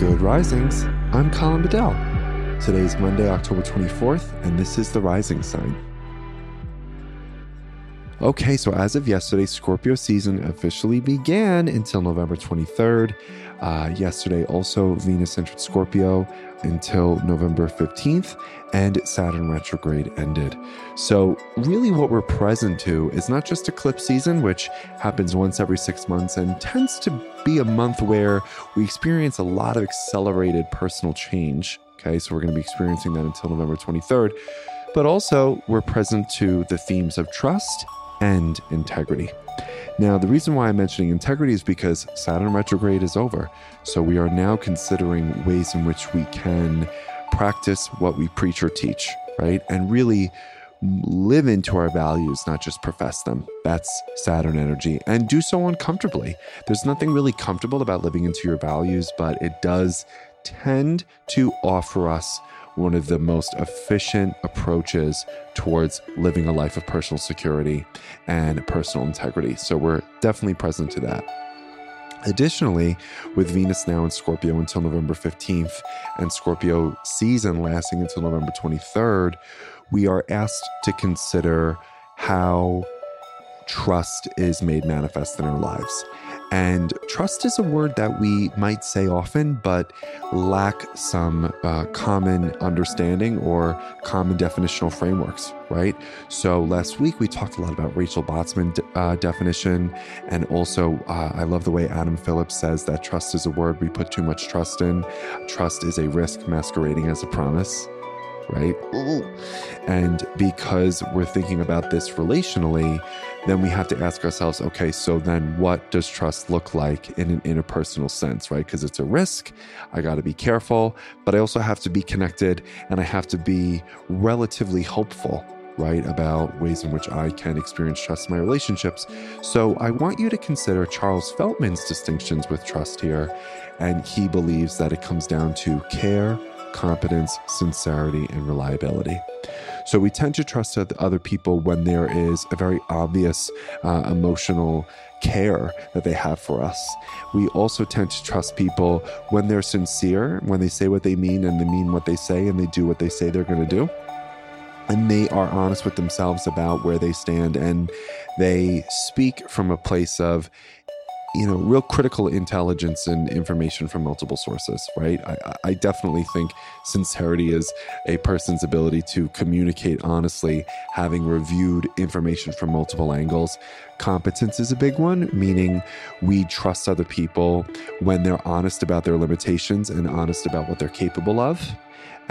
Good Risings. I'm Colin Bedell. Today is Monday, October 24th, and this is the Rising Sign. Okay, so as of yesterday, Scorpio season officially began until November 23rd. Uh, yesterday, also Venus entered Scorpio until November 15th, and Saturn retrograde ended. So, really, what we're present to is not just eclipse season, which happens once every six months and tends to be a month where we experience a lot of accelerated personal change. Okay, so we're going to be experiencing that until November 23rd. But also, we're present to the themes of trust and integrity. Now, the reason why I'm mentioning integrity is because Saturn retrograde is over. So we are now considering ways in which we can practice what we preach or teach, right? And really live into our values, not just profess them. That's Saturn energy. And do so uncomfortably. There's nothing really comfortable about living into your values, but it does tend to offer us one of the most efficient approaches towards living a life of personal security and personal integrity. So we're definitely present to that. Additionally, with Venus now in Scorpio until November 15th and Scorpio season lasting until November 23rd, we are asked to consider how trust is made manifest in our lives. And trust is a word that we might say often, but lack some uh, common understanding or common definitional frameworks, right? So last week we talked a lot about Rachel Botsman uh, definition. And also, uh, I love the way Adam Phillips says that trust is a word we put too much trust in. Trust is a risk masquerading as a promise right? Mm-hmm. And because we're thinking about this relationally, then we have to ask ourselves, okay, so then what does trust look like in an interpersonal sense, right? Because it's a risk. I got to be careful, but I also have to be connected and I have to be relatively hopeful right, about ways in which I can experience trust in my relationships. So I want you to consider Charles Feltman's distinctions with trust here. And he believes that it comes down to care, competence, sincerity, and reliability. So we tend to trust other people when there is a very obvious uh, emotional care that they have for us. We also tend to trust people when they're sincere, when they say what they mean and they mean what they say and they do what they say they're going to do. And they are honest with themselves about where they stand and they speak from a place of you know, real critical intelligence and information from multiple sources, right? I, I, definitely think sincerity is a person's ability to communicate honestly, having reviewed information from multiple angles. Competence is a big one, meaning we trust other people when they're honest about their limitations and honest about what they're capable of.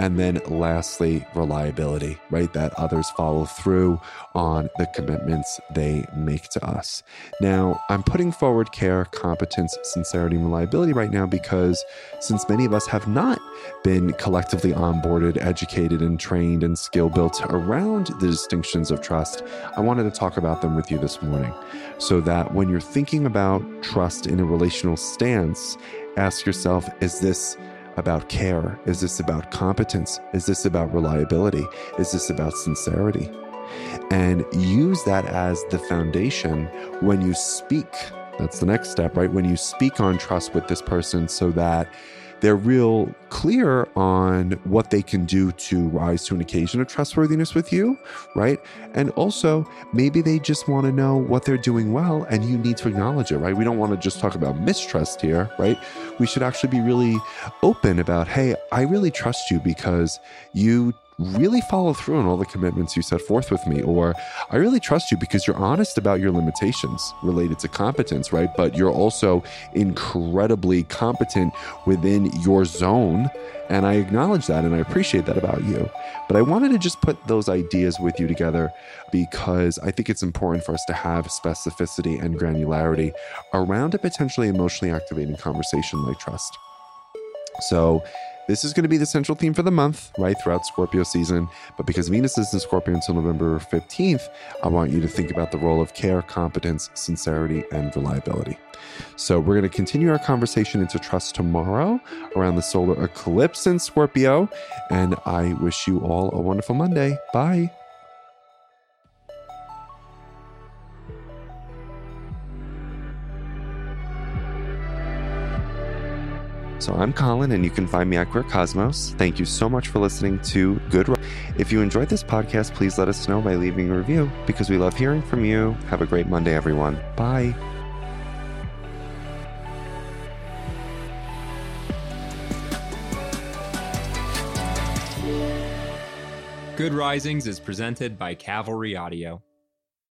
And then lastly, reliability, right? That others follow through on the commitments they make to us. Now, I'm putting forward care, competence, sincerity, and reliability right now because since many of us have not been collectively onboarded, educated, and trained and skill built around the distinctions of trust, I wanted to talk about them with you this morning so that when you're thinking about trust in a relational stance, ask yourself, is this about care? Is this about competence? Is this about reliability? Is this about sincerity? And use that as the foundation when you speak. That's the next step, right? When you speak on trust with this person so that they're real clear on what they can do to rise to an occasion of trustworthiness with you, right? And also, maybe they just want to know what they're doing well and you need to acknowledge it, right? We don't want to just talk about mistrust here, right? We should actually be really open about, hey, I really trust you because you really follow through on all the commitments you set forth with me. Or I really trust you because you're honest about your limitations related to competence, right? But you're also incredibly competent within your zone. And I acknowledge that and I appreciate that about you. But I wanted to just put those ideas with you together because I think it's important for us to have specificity and granularity around a potentially emotionally activating conversation like trust. So, this is going to be the central theme for the month, right, throughout Scorpio season. But because Venus is in Scorpio until November 15th, I want you to think about the role of care, competence, sincerity, and reliability. So we're going to continue our conversation into trust tomorrow around the solar eclipse in Scorpio. And I wish you all a wonderful Monday. Bye. So I'm Colin, and you can find me at Queer Cosmos. Thank you so much for listening to Good. Rise. If you enjoyed this podcast, please let us know by leaving a review because we love hearing from you. Have a great Monday, everyone. Bye. Good Risings is presented by Cavalry Audio.